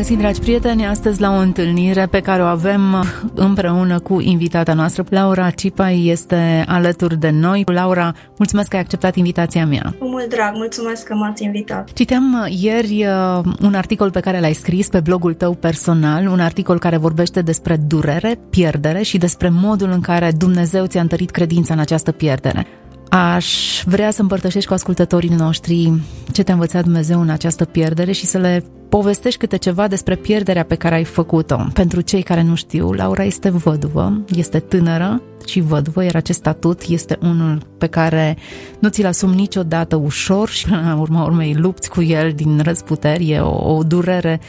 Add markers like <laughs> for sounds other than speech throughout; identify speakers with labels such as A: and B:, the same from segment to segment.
A: Bine v-am regăsit, dragi prieteni, astăzi la o întâlnire pe care o avem împreună cu invitata noastră. Laura Cipai este alături de noi. Laura, mulțumesc că ai acceptat invitația mea.
B: Cu mult drag, mulțumesc că m-ați invitat.
A: Citeam ieri uh, un articol pe care l-ai scris pe blogul tău personal, un articol care vorbește despre durere, pierdere și despre modul în care Dumnezeu ți-a întărit credința în această pierdere. Aș vrea să împărtășești cu ascultătorii noștri ce te-a învățat Dumnezeu în această pierdere și să le povestești câte ceva despre pierderea pe care ai făcut-o. Pentru cei care nu știu, Laura este văduvă, este tânără și văduvă, iar acest statut este unul pe care nu ți-l asumi niciodată ușor și până la urma urmei lupți cu el din răzputeri, e o, o durere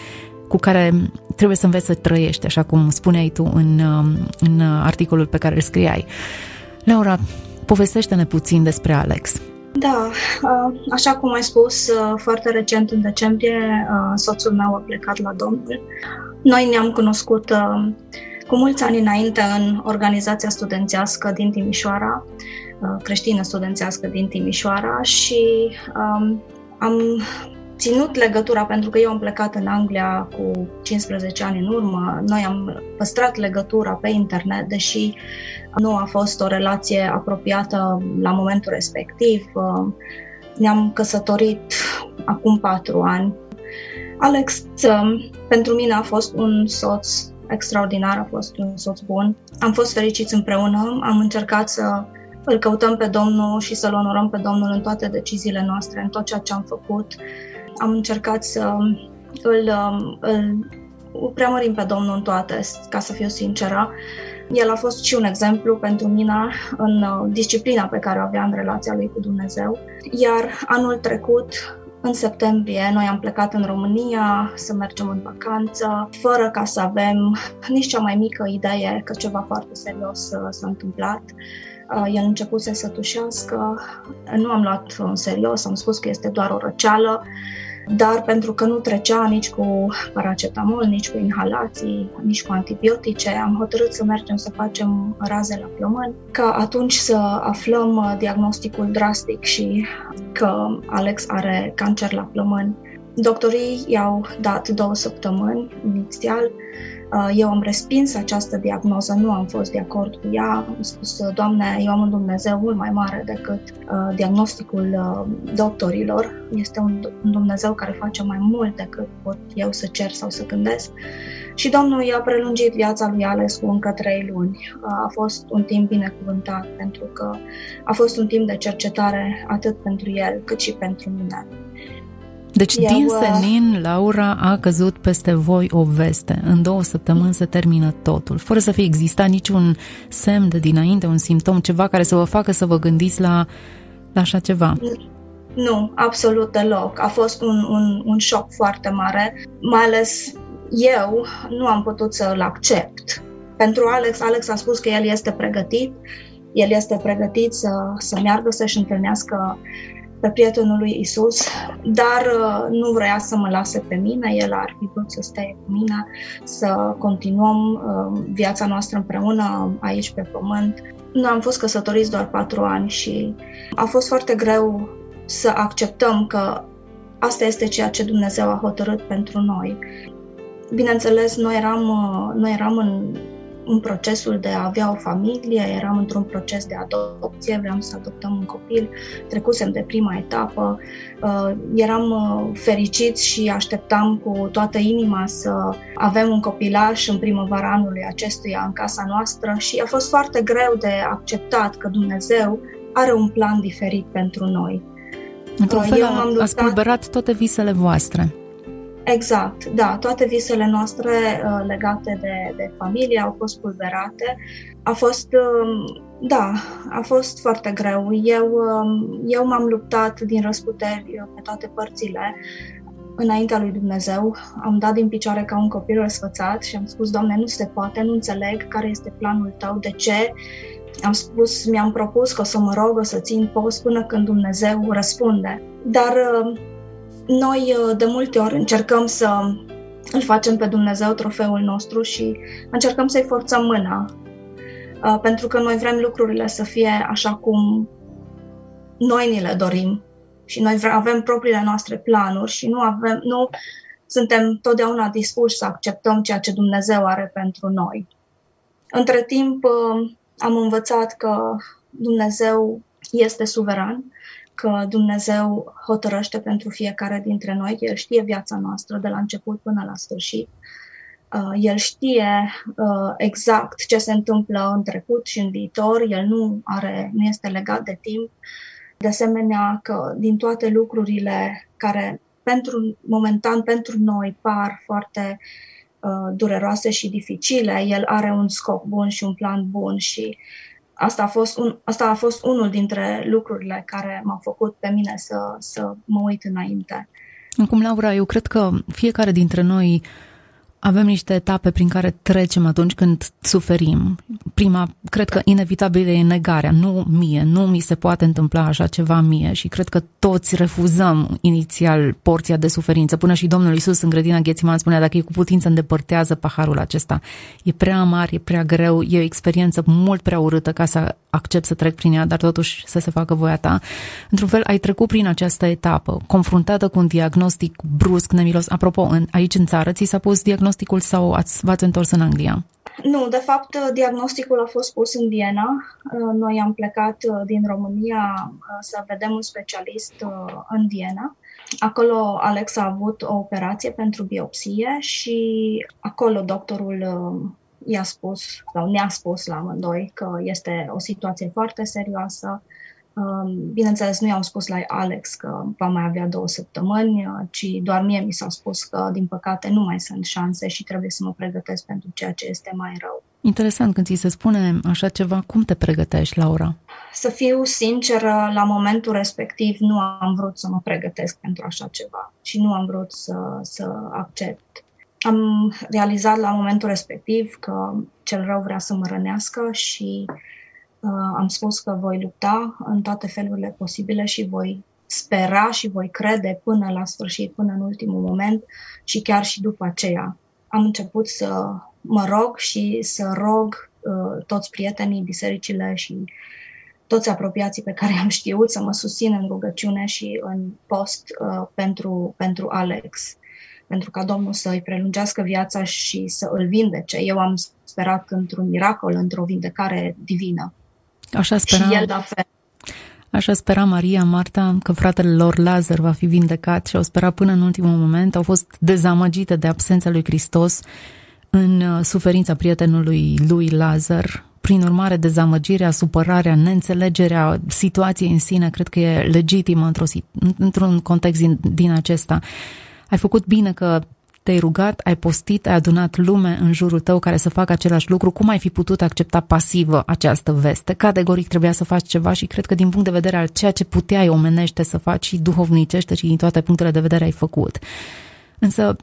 A: cu care trebuie să înveți să trăiești, așa cum spuneai tu în, în articolul pe care îl scriai. Laura, Povestește-ne puțin despre Alex.
B: Da, așa cum ai spus, foarte recent, în decembrie, soțul meu a plecat la Domnul. Noi ne-am cunoscut cu mulți ani înainte în organizația studențească din Timișoara, creștină studențească din Timișoara și am ținut legătura pentru că eu am plecat în Anglia cu 15 ani în urmă. Noi am păstrat legătura pe internet, deși nu a fost o relație apropiată la momentul respectiv. Ne-am căsătorit acum patru ani. Alex, pentru mine a fost un soț extraordinar, a fost un soț bun. Am fost fericiți împreună, am încercat să îl căutăm pe Domnul și să-L onorăm pe Domnul în toate deciziile noastre, în tot ceea ce am făcut. Am încercat să îl, îl, îl preamărim pe Domnul în toate, ca să fiu sinceră. El a fost și un exemplu pentru mine în uh, disciplina pe care o avea în relația lui cu Dumnezeu. Iar anul trecut, în septembrie, noi am plecat în România să mergem în vacanță, fără ca să avem nici cea mai mică idee că ceva foarte serios uh, s-a întâmplat. Uh, el începuse să tușească, nu am luat în serios, am spus că este doar o răceală, dar pentru că nu trecea nici cu paracetamol, nici cu inhalații, nici cu antibiotice, am hotărât să mergem să facem raze la plămâni, ca atunci să aflăm uh, diagnosticul drastic și că Alex are cancer la plămâni. Doctorii i-au dat două săptămâni inițial, Uh, eu am respins această diagnoză, nu am fost de acord cu ea. Am spus, Doamne, eu am un Dumnezeu mult mai mare decât uh, diagnosticul uh, doctorilor. Este un, un Dumnezeu care face mai mult decât pot eu să cer sau să gândesc. Și Domnul i-a prelungit viața lui Ales cu încă trei luni. A fost un timp binecuvântat pentru că a fost un timp de cercetare atât pentru el cât și pentru mine.
A: Deci Eu, din senin, Laura a căzut peste voi o veste. În două săptămâni se termină totul, fără să fie existat niciun semn de dinainte, un simptom, ceva care să vă facă să vă gândiți la, la așa ceva.
B: Nu, absolut deloc. A fost un, un, un șoc foarte mare, mai ales eu nu am putut să-l accept. Pentru Alex, Alex a spus că el este pregătit, el este pregătit să, să meargă să-și întâlnească pe prietenul lui Isus, dar uh, nu vrea să mă lase pe mine, el ar fi vrut să stea cu mine, să continuăm uh, viața noastră împreună aici pe pământ. Noi am fost căsătoriți doar patru ani și a fost foarte greu să acceptăm că asta este ceea ce Dumnezeu a hotărât pentru noi. Bineînțeles, noi eram, uh, noi eram în în procesul de a avea o familie, eram într-un proces de adopție, vreau să adoptăm un copil, trecusem de prima etapă, uh, eram uh, fericiți și așteptam cu toată inima să avem un copilaș în primăvara anului acestuia în casa noastră și a fost foarte greu de acceptat că Dumnezeu are un plan diferit pentru noi.
A: Într-un uh, fel Eu a, a spulberat toate visele voastre.
B: Exact, da. Toate visele noastre uh, legate de, de familie au fost pulverate. A fost, uh, da, a fost foarte greu. Eu, uh, eu m-am luptat din răsputeri uh, pe toate părțile înaintea lui Dumnezeu, am dat din picioare ca un copil răsfățat și am spus, Doamne, nu se poate, nu înțeleg care este planul Tău, de ce am spus, mi-am propus că o să mă rog, o să țin post până când Dumnezeu răspunde. Dar uh, noi uh, de multe ori încercăm să îl facem pe Dumnezeu trofeul nostru și încercăm să-i forțăm mâna. Uh, pentru că noi vrem lucrurile să fie așa cum noi ni le dorim și noi avem propriile noastre planuri și nu avem, nu suntem totdeauna dispuși să acceptăm ceea ce Dumnezeu are pentru noi. Între timp, am învățat că Dumnezeu este suveran, că Dumnezeu hotărăște pentru fiecare dintre noi, El știe viața noastră de la început până la sfârșit. Uh, El știe uh, exact ce se întâmplă în trecut și în viitor, El nu, are, nu este legat de timp. De asemenea, că din toate lucrurile care pentru momentan pentru noi par foarte uh, Uh, dureroase și dificile, el are un scop bun și un plan bun și asta a fost, un, asta a fost unul dintre lucrurile care m-au făcut pe mine să, să mă uit înainte.
A: Acum, Laura, eu cred că fiecare dintre noi uh, avem niște etape prin care trecem atunci când suferim. Prima, cred că inevitabil e negarea. Nu mie, nu mi se poate întâmpla așa ceva mie și cred că toți refuzăm inițial porția de suferință. Până și Domnul Isus în grădina Ghețiman spunea dacă e cu putință îndepărtează paharul acesta. E prea amar, e prea greu, e o experiență mult prea urâtă ca să accept să trec prin ea, dar totuși să se facă voia ta. Într-un fel, ai trecut prin această etapă, confruntată cu un diagnostic brusc, nemilos. Apropo, în, aici în țară, ți s-a pus diagnostic diagnosticul sau ați, v-ați întors în Anglia?
B: Nu, de fapt, diagnosticul a fost pus în Viena. Uh, noi am plecat uh, din România uh, să vedem un specialist în Viena. Acolo Alex a avut o operație pentru biopsie și acolo doctorul i-a spus sau ne-a spus la amândoi că este o situație foarte serioasă, Um, bineînțeles, nu i-am spus la Alex că va mai avea două săptămâni, uh, ci doar mie mi s-a spus că, din păcate, nu mai sunt șanse și trebuie să mă pregătesc pentru ceea ce este mai rău.
A: Interesant, când ți se spune așa ceva, cum te pregătești, Laura?
B: Să fiu sinceră, la momentul respectiv nu am vrut să mă pregătesc pentru așa ceva și nu am vrut să, să accept. Am realizat la momentul respectiv că cel rău vrea să mă rănească și Uh, am spus că voi lupta în toate felurile posibile și voi spera și voi crede până la sfârșit, până în ultimul moment și chiar și după aceea. Am început să mă rog și să rog uh, toți prietenii, bisericile și toți apropiații pe care <laughs> am știut să mă susțin în rugăciune și în post uh, pentru, pentru Alex, pentru ca Domnul să îi prelungească viața și să îl vindece. Eu am sperat într-un miracol, într-o vindecare divină.
A: Așa spera,
B: și el la fel.
A: Așa spera Maria, Marta, că fratele lor Lazar va fi vindecat și au sperat până în ultimul moment. Au fost dezamăgite de absența lui Hristos în uh, suferința prietenului lui Lazar. Prin urmare, dezamăgirea, supărarea, neînțelegerea situației în sine, cred că e legitimă într-o, într-un context din, din acesta. Ai făcut bine că te-ai rugat, ai postit, ai adunat lume în jurul tău care să facă același lucru, cum ai fi putut accepta pasivă această veste? Categoric trebuia să faci ceva și cred că din punct de vedere al ceea ce puteai omenește să faci și duhovnicește și din toate punctele de vedere ai făcut. Însă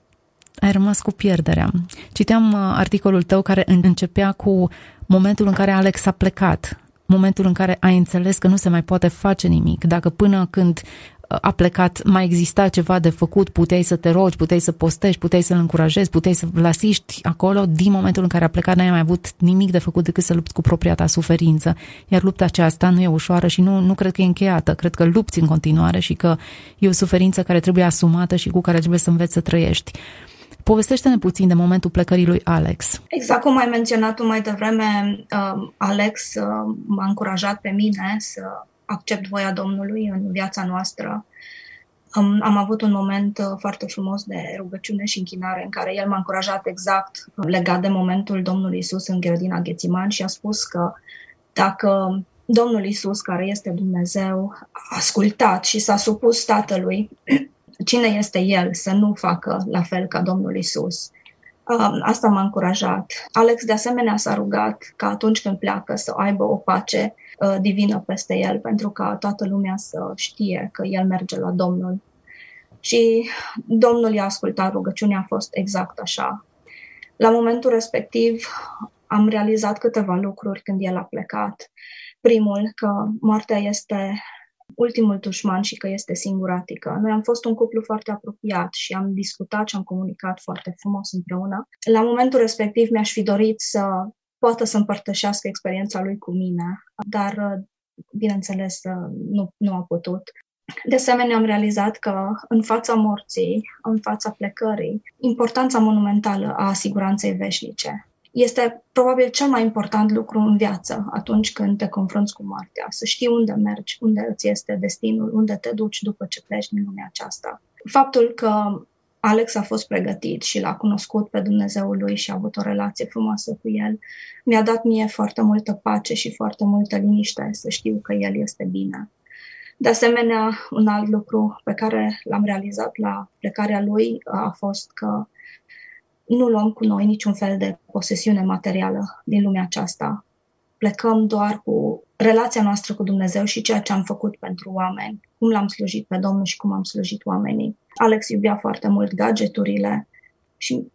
A: ai rămas cu pierderea. Citeam uh, articolul tău care începea cu momentul în care Alex a plecat, momentul în care ai înțeles că nu se mai poate face nimic, dacă până când a plecat, mai exista ceva de făcut, puteai să te rogi, puteai să postești, puteai să-l încurajezi, puteai să-l asiști acolo, din momentul în care a plecat n-ai mai avut nimic de făcut decât să lupți cu propria ta suferință. Iar lupta aceasta nu e ușoară și nu, nu cred că e încheiată, cred că lupți în continuare și că e o suferință care trebuie asumată și cu care trebuie să înveți să trăiești. Povestește-ne puțin de momentul plecării lui Alex.
B: Exact cum ai menționat tu mai devreme, uh, Alex uh, m-a încurajat pe mine să accept voia Domnului în viața noastră. Am, am avut un moment uh, foarte frumos de rugăciune și închinare în care el m-a încurajat exact legat de momentul Domnului Isus în grădina Ghețiman și a spus că dacă Domnul Isus, care este Dumnezeu, a ascultat și s-a supus Tatălui, <clears throat> cine este El să nu facă la fel ca Domnul Isus? Um, asta m-a încurajat. Alex de asemenea s-a rugat ca atunci când pleacă să aibă o pace uh, divină peste el, pentru ca toată lumea să știe că el merge la Domnul. Și Domnul i-a ascultat, rugăciunea a fost exact așa. La momentul respectiv am realizat câteva lucruri când el a plecat. Primul, că moartea este ultimul dușman și că este singuratică. Noi am fost un cuplu foarte apropiat și am discutat și am comunicat foarte frumos împreună. La momentul respectiv mi-aș fi dorit să poată să împărtășească experiența lui cu mine, dar bineînțeles nu, nu a putut. De asemenea, am realizat că în fața morții, în fața plecării, importanța monumentală a siguranței veșnice este probabil cel mai important lucru în viață atunci când te confrunți cu moartea. Să știi unde mergi, unde îți este destinul, unde te duci după ce pleci din lumea aceasta. Faptul că Alex a fost pregătit și l-a cunoscut pe Dumnezeul lui și a avut o relație frumoasă cu el, mi-a dat mie foarte multă pace și foarte multă liniște să știu că el este bine. De asemenea, un alt lucru pe care l-am realizat la plecarea lui a fost că nu luăm cu noi niciun fel de posesiune materială din lumea aceasta. Plecăm doar cu relația noastră cu Dumnezeu și ceea ce am făcut pentru oameni, cum l-am slujit pe Domnul și cum am slujit oamenii. Alex iubea foarte mult gadgeturile și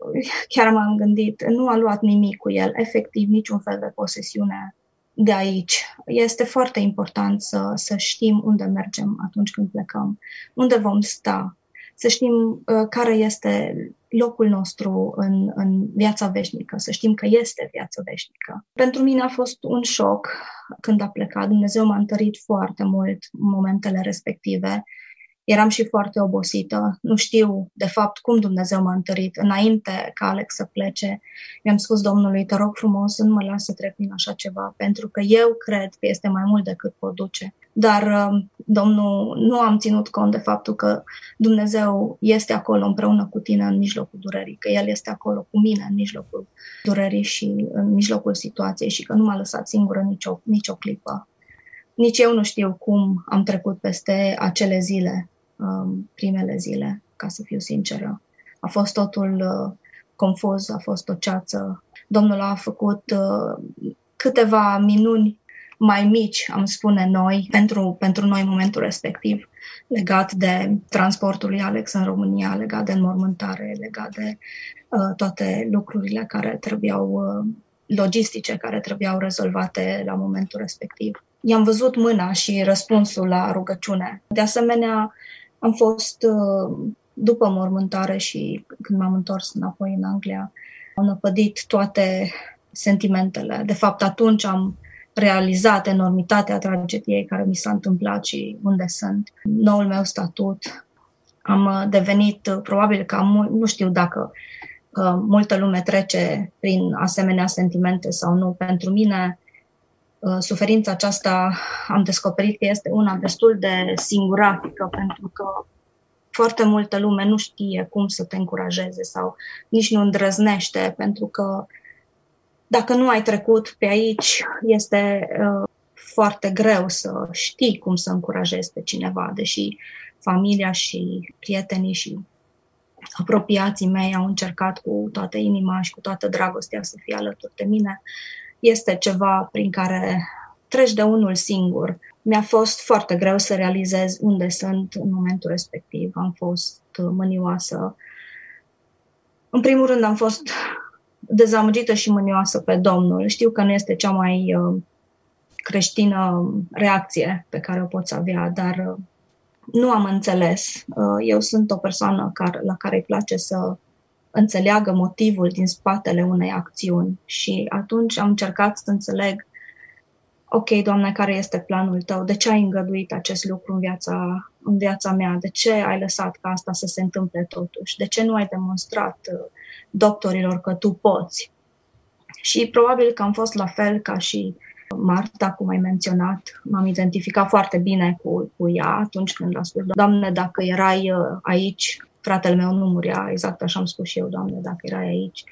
B: chiar m-am gândit, nu a luat nimic cu el, efectiv niciun fel de posesiune de aici. Este foarte important să, să știm unde mergem atunci când plecăm, unde vom sta, să știm uh, care este locul nostru în, în viața veșnică, să știm că este viața veșnică. Pentru mine a fost un șoc când a plecat. Dumnezeu m-a întărit foarte mult în momentele respective eram și foarte obosită. Nu știu, de fapt, cum Dumnezeu m-a întărit. Înainte ca Alex să plece, mi-am spus Domnului, te rog frumos, nu mă las să trec prin așa ceva, pentru că eu cred că este mai mult decât pot duce. Dar um, Domnul nu am ținut cont de faptul că Dumnezeu este acolo împreună cu tine în mijlocul durerii, că El este acolo cu mine în mijlocul durerii și în mijlocul situației și că nu m-a lăsat singură nicio, nicio clipă. Nici eu nu știu cum am trecut peste acele zile um, primele zile, ca să fiu sinceră. A fost totul uh, confuz, a fost o ceață. Domnul a făcut uh, câteva minuni mai mici, am spune noi, pentru, pentru noi în momentul respectiv, legat de transportul lui Alex în România, legat de înmormântare, legat de uh, toate lucrurile care trebuiau, uh, logistice, care trebuiau rezolvate la momentul respectiv. I-am văzut mâna și răspunsul la rugăciune. De asemenea, am fost uh, după mormântare și când m-am întors înapoi în Anglia, am năpădit toate sentimentele. De fapt, atunci am realizat enormitatea tragediei care mi s-a întâmplat și unde sunt. Noul meu statut. Am uh, devenit, uh, probabil că am, nu știu dacă că multă lume trece prin asemenea sentimente sau nu. Pentru mine, suferința aceasta am descoperit că este una destul de singuratică, pentru că foarte multă lume nu știe cum să te încurajeze sau nici nu îndrăznește, pentru că dacă nu ai trecut pe aici, este uh, foarte greu să știi cum să încurajezi pe cineva, deși familia și prietenii și apropiații mei au încercat cu toată inima și cu toată dragostea să fie alături de mine. Este ceva prin care treci de unul singur. Mi-a fost foarte greu să realizez unde sunt în momentul respectiv. Am fost mânioasă. În primul rând am fost dezamăgită și mânioasă pe Domnul. Știu că nu este cea mai uh, creștină reacție pe care o poți avea, dar uh, nu am înțeles. Uh, eu sunt o persoană care, la care îi place să înțeleagă motivul din spatele unei acțiuni și atunci am încercat să înțeleg ok, Doamne, care este planul tău? De ce ai îngăduit acest lucru în viața, în viața mea? De ce ai lăsat ca asta să se întâmple totuși? De ce nu ai demonstrat uh, doctorilor că tu poți? Și probabil că am fost la fel ca și Marta, cum ai menționat, m-am identificat foarte bine cu, cu ea atunci când a spus, Doamne, dacă erai uh, aici, fratele meu nu murea, exact așa am spus și eu, Doamne, dacă erai aici,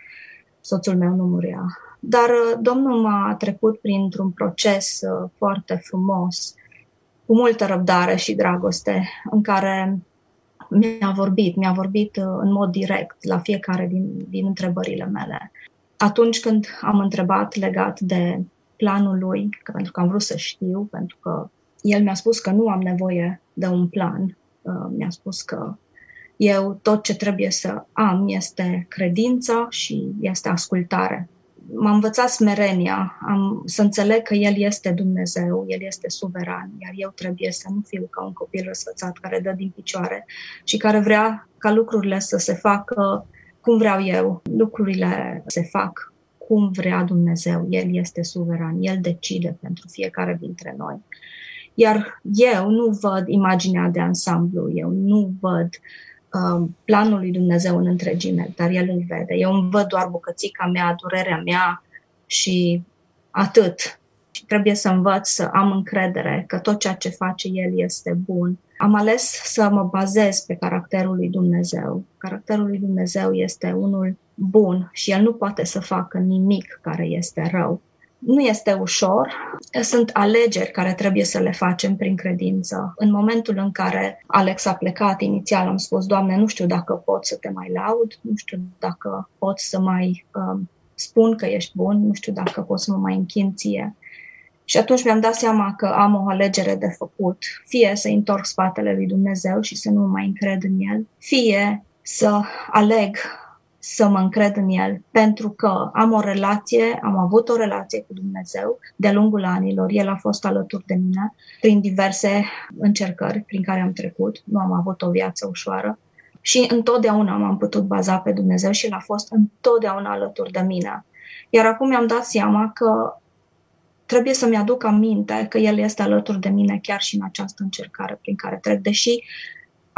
B: soțul meu nu murea. Dar uh, Domnul m-a trecut printr-un proces uh, foarte frumos, cu multă răbdare și dragoste, în care mi-a vorbit, mi-a vorbit uh, în mod direct la fiecare din, din întrebările mele. Atunci când am întrebat legat de planul lui, că pentru că am vrut să știu, pentru că el mi-a spus că nu am nevoie de un plan, mi-a spus că Eu tot ce trebuie să am este credință și este ascultare. M-a învățat smerenia, am, să înțeleg că El este Dumnezeu, El este suveran, iar eu trebuie să nu fiu ca un copil răsfățat care dă din picioare și care vrea ca lucrurile să se facă cum vreau eu. Lucrurile se fac cum vrea Dumnezeu. El este suveran, El decide pentru fiecare dintre noi. Iar eu nu văd imaginea de ansamblu, eu nu văd uh, planul lui Dumnezeu în întregime, dar El îl vede. Eu îmi văd doar bucățica mea, durerea mea și atât. Și trebuie să învăț să am încredere că tot ceea ce face El este bun. Am ales să mă bazez pe caracterul lui Dumnezeu. Caracterul lui Dumnezeu este unul bun și El nu poate să facă nimic care este rău. Nu este ușor, sunt alegeri care trebuie să le facem prin credință. În momentul în care Alex a plecat, inițial am spus, Doamne, nu știu dacă pot să te mai laud, nu știu dacă pot să mai um, spun că ești bun, nu știu dacă pot să mă mai închin ție. Și atunci mi-am dat seama că am o alegere de făcut. Fie să întorc spatele lui Dumnezeu și să nu mai încred în El, fie să aleg să mă încred în El, pentru că am o relație, am avut o relație cu Dumnezeu de-a lungul anilor. El a fost alături de mine prin diverse încercări prin care am trecut. Nu am avut o viață ușoară. Și întotdeauna m-am putut baza pe Dumnezeu și El a fost întotdeauna alături de mine. Iar acum mi-am dat seama că trebuie să-mi aduc aminte că El este alături de mine chiar și în această încercare prin care trec, deși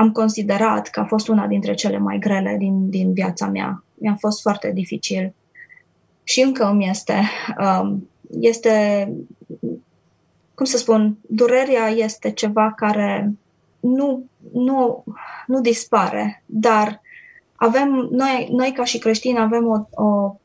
B: am considerat că a fost una dintre cele mai grele din, din viața mea. Mi-a fost foarte dificil și încă îmi este. Um, este, cum să spun, durerea este ceva care nu, nu, nu dispare, dar avem, noi, noi ca și creștini avem o, o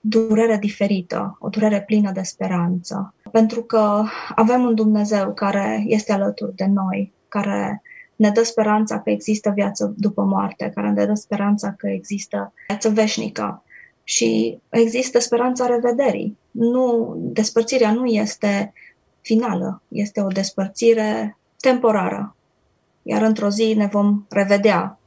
B: durere diferită, o durere plină de speranță, pentru că avem un Dumnezeu care este alături de noi, care ne dă speranța că există viață după moarte, care ne dă speranța că există viață veșnică și există speranța revederii. Nu, despărțirea nu este finală, este o despărțire temporară, iar într-o zi ne vom revedea.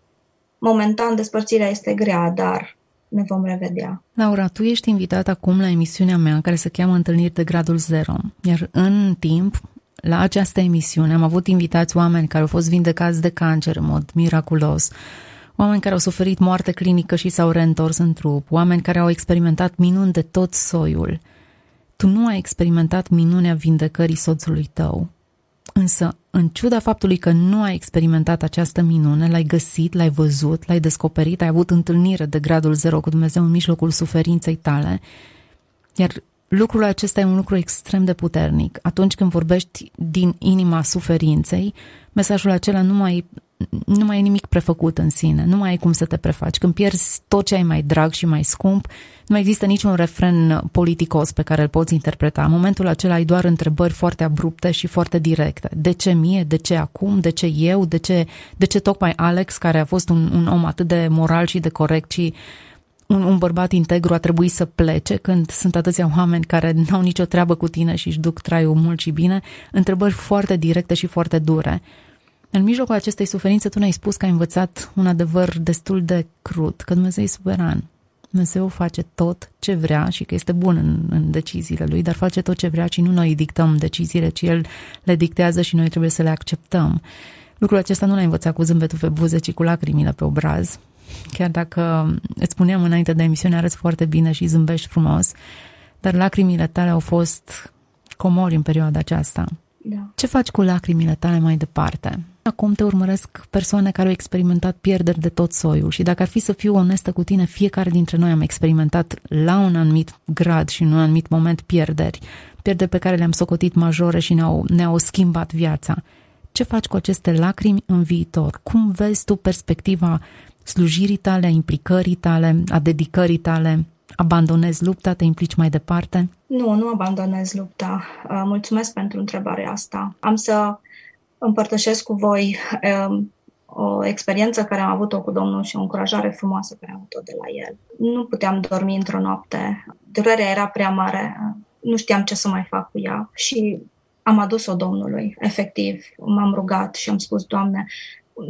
B: Momentan despărțirea este grea, dar ne vom revedea.
A: Laura, tu ești invitat acum la emisiunea mea care se cheamă Întâlniri de Gradul Zero, iar în timp la această emisiune am avut invitați oameni care au fost vindecați de cancer în mod miraculos, oameni care au suferit moarte clinică și s-au reîntors în trup, oameni care au experimentat minuni de tot soiul. Tu nu ai experimentat minunea vindecării soțului tău, însă, în ciuda faptului că nu ai experimentat această minune, l-ai găsit, l-ai văzut, l-ai descoperit, ai avut întâlnire de gradul zero cu Dumnezeu în mijlocul suferinței tale, iar lucrul acesta e un lucru extrem de puternic. Atunci când vorbești din inima suferinței, mesajul acela nu mai, nu mai e nimic prefăcut în sine, nu mai ai cum să te prefaci. Când pierzi tot ce ai mai drag și mai scump, nu mai există niciun refren politicos pe care îl poți interpreta. În momentul acela ai doar întrebări foarte abrupte și foarte directe. De ce mie? De ce acum? De ce eu? De ce, de ce tocmai Alex, care a fost un, un om atât de moral și de corect și un, un bărbat integru a trebuit să plece când sunt atâția oameni care n-au nicio treabă cu tine și își duc traiul mult și bine, întrebări foarte directe și foarte dure. În mijlocul acestei suferințe tu ne-ai spus că ai învățat un adevăr destul de crud, că Dumnezeu e suveran. Dumnezeu face tot ce vrea și că este bun în, în deciziile lui, dar face tot ce vrea și nu noi dictăm deciziile, ci el le dictează și noi trebuie să le acceptăm. Lucrul acesta nu l-ai învățat cu zâmbetul pe buze, ci cu lacrimile pe obraz. Chiar dacă îți spuneam înainte de emisiune, arăți foarte bine și zâmbești frumos, dar lacrimile tale au fost comori în perioada aceasta.
B: Da.
A: Ce faci cu lacrimile tale mai departe? Acum te urmăresc persoane care au experimentat pierderi de tot soiul și dacă ar fi să fiu onestă cu tine, fiecare dintre noi am experimentat la un anumit grad și în un anumit moment pierderi, pierderi pe care le-am socotit majore și ne-au, ne-au schimbat viața. Ce faci cu aceste lacrimi în viitor? Cum vezi tu perspectiva slujirii tale, a implicării tale, a dedicării tale? Abandonezi lupta, te implici mai departe?
B: Nu, nu abandonez lupta. Uh, mulțumesc pentru întrebarea asta. Am să împărtășesc cu voi um, o experiență care am avut-o cu Domnul și o încurajare frumoasă care am avut-o de la El. Nu puteam dormi într-o noapte. Durerea era prea mare. Nu știam ce să mai fac cu ea și am adus-o Domnului, efectiv. M-am rugat și am spus, Doamne,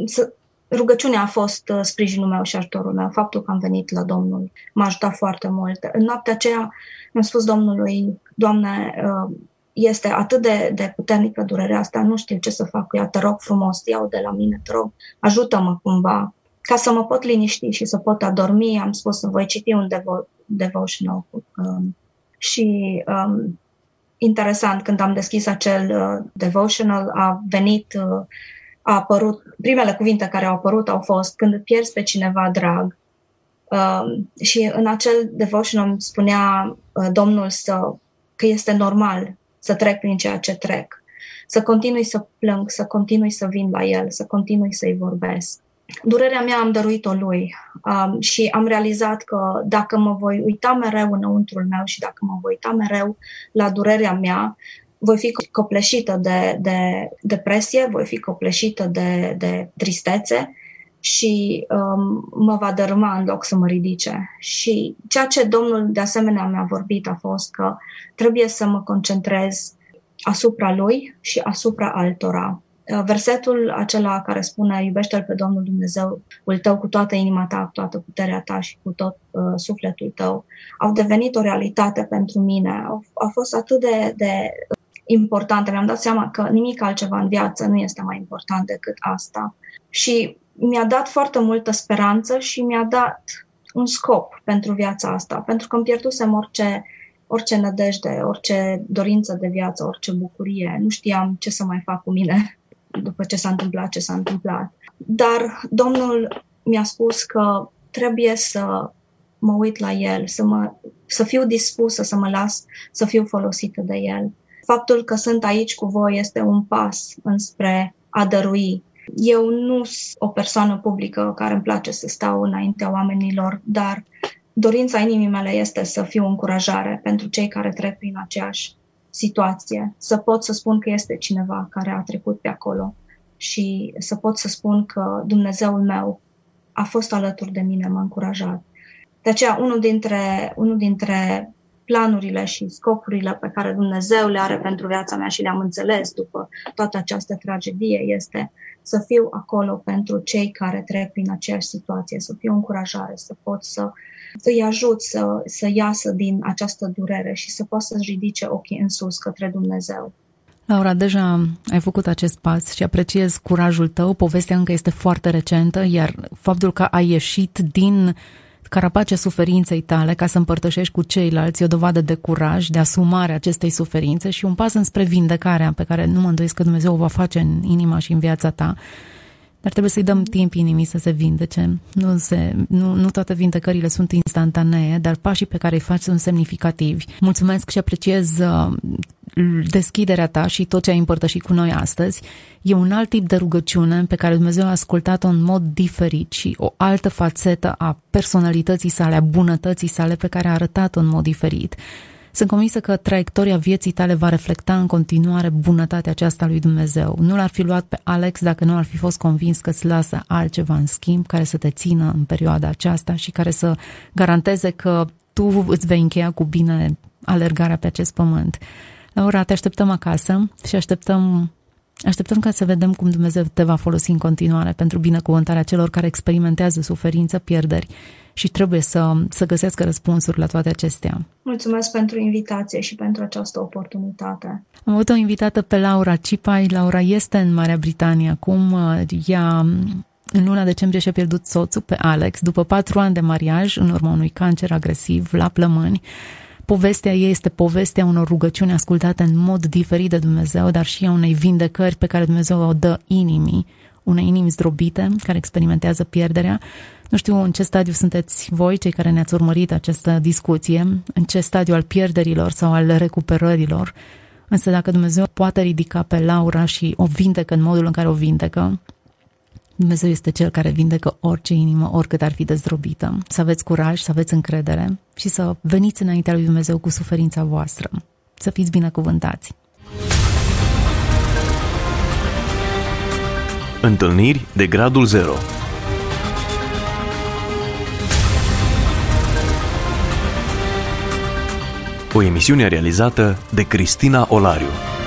B: să, rugăciunea a fost uh, sprijinul meu și ajutorul meu. Faptul că am venit la Domnul m-a ajutat foarte mult. În noaptea aceea mi-am spus Domnului, Doamne, uh, este atât de, de puternică durerea asta, nu știu ce să fac cu ea, te rog frumos, iau de la mine, te rog, ajută-mă cumva, ca să mă pot liniști și să pot adormi, am spus să voi citi un devo- devotional. Um, și um, interesant, când am deschis acel uh, devotional, a venit, uh, a apărut, primele cuvinte care au apărut au fost când pierzi pe cineva drag. Um, și în acel devotional spunea uh, Domnul să, că este normal să trec prin ceea ce trec, să continui să plâng, să continui să vin la el, să continui să-i vorbesc. Durerea mea am dăruit-o lui um, și am realizat că dacă mă voi uita mereu înăuntrul meu și dacă mă voi uita mereu la durerea mea, voi fi copleșită de, de depresie, voi fi copleșită de, de tristețe și um, mă va dărâma în loc să mă ridice. Și ceea ce Domnul de asemenea mi-a vorbit a fost că trebuie să mă concentrez asupra lui și asupra altora. Uh, versetul acela care spune iubește-L pe Domnul Dumnezeul tău cu toată inima ta, cu toată puterea ta și cu tot uh, sufletul tău, au devenit o realitate pentru mine. Au, au fost atât de, de importante. Mi-am dat seama că nimic altceva în viață nu este mai important decât asta. Și mi-a dat foarte multă speranță și mi-a dat un scop pentru viața asta, pentru că îmi pierdusem orice, orice nădejde, orice dorință de viață, orice bucurie. Nu știam ce să mai fac cu mine <laughs> după ce s-a întâmplat ce s-a întâmplat. Dar Domnul mi-a spus că trebuie să mă uit la El, să, mă, să fiu dispusă să mă las să fiu folosită de El. Faptul că sunt aici cu voi este un pas înspre a dărui eu nu sunt o persoană publică care îmi place să stau înaintea oamenilor, dar dorința inimii mele este să fiu o încurajare pentru cei care trec prin aceeași situație, să pot să spun că este cineva care a trecut pe acolo și să pot să spun că Dumnezeul meu a fost alături de mine, m-a încurajat. De aceea, unul dintre, unul dintre planurile și scopurile pe care Dumnezeu le are pentru viața mea și le-am înțeles după toată această tragedie este să fiu acolo pentru cei care trec prin aceeași situație, să fiu încurajare, să pot să îi ajut să, să iasă din această durere și să poată să-și ridice ochii în sus către Dumnezeu.
A: Laura, deja ai făcut acest pas și apreciez curajul tău. Povestea încă este foarte recentă, iar faptul că ai ieșit din carapacea suferinței tale ca să împărtășești cu ceilalți e o dovadă de curaj, de asumare acestei suferințe și un pas înspre vindecarea pe care nu mă îndoiesc că Dumnezeu o va face în inima și în viața ta. Dar trebuie să-i dăm timp inimii să se vindece. Nu, se, nu, nu toate vindecările sunt instantanee, dar pașii pe care îi faci sunt semnificativi. Mulțumesc și apreciez uh, deschiderea ta și tot ce ai împărtășit cu noi astăzi. E un alt tip de rugăciune pe care Dumnezeu a ascultat-o în mod diferit și o altă fațetă a personalității sale, a bunătății sale pe care a arătat-o în mod diferit. Sunt convinsă că traiectoria vieții tale va reflecta în continuare bunătatea aceasta lui Dumnezeu. Nu l-ar fi luat pe Alex dacă nu ar fi fost convins că îți lasă altceva în schimb care să te țină în perioada aceasta și care să garanteze că tu îți vei încheia cu bine alergarea pe acest pământ. Laura, te așteptăm acasă și așteptăm Așteptăm ca să vedem cum Dumnezeu te va folosi în continuare pentru binecuvântarea celor care experimentează suferință, pierderi și trebuie să, să găsească răspunsuri la toate acestea.
B: Mulțumesc pentru invitație și pentru această oportunitate.
A: Am avut o invitată pe Laura Cipai. Laura este în Marea Britanie acum. Ea în luna decembrie și-a pierdut soțul pe Alex după patru ani de mariaj în urma unui cancer agresiv la plămâni. Povestea ei este povestea unor rugăciuni ascultate în mod diferit de Dumnezeu, dar și a unei vindecări pe care Dumnezeu o dă inimii, unei inimi zdrobite care experimentează pierderea. Nu știu în ce stadiu sunteți voi, cei care ne-ați urmărit această discuție, în ce stadiu al pierderilor sau al recuperărilor, însă dacă Dumnezeu poate ridica pe Laura și o vindecă în modul în care o vindecă, Dumnezeu este Cel care vindecă orice inimă, oricât ar fi dezrobită. Să aveți curaj, să aveți încredere și să veniți înaintea lui Dumnezeu cu suferința voastră. Să fiți binecuvântați!
C: Întâlniri de gradul 0 O emisiune realizată de Cristina Olariu.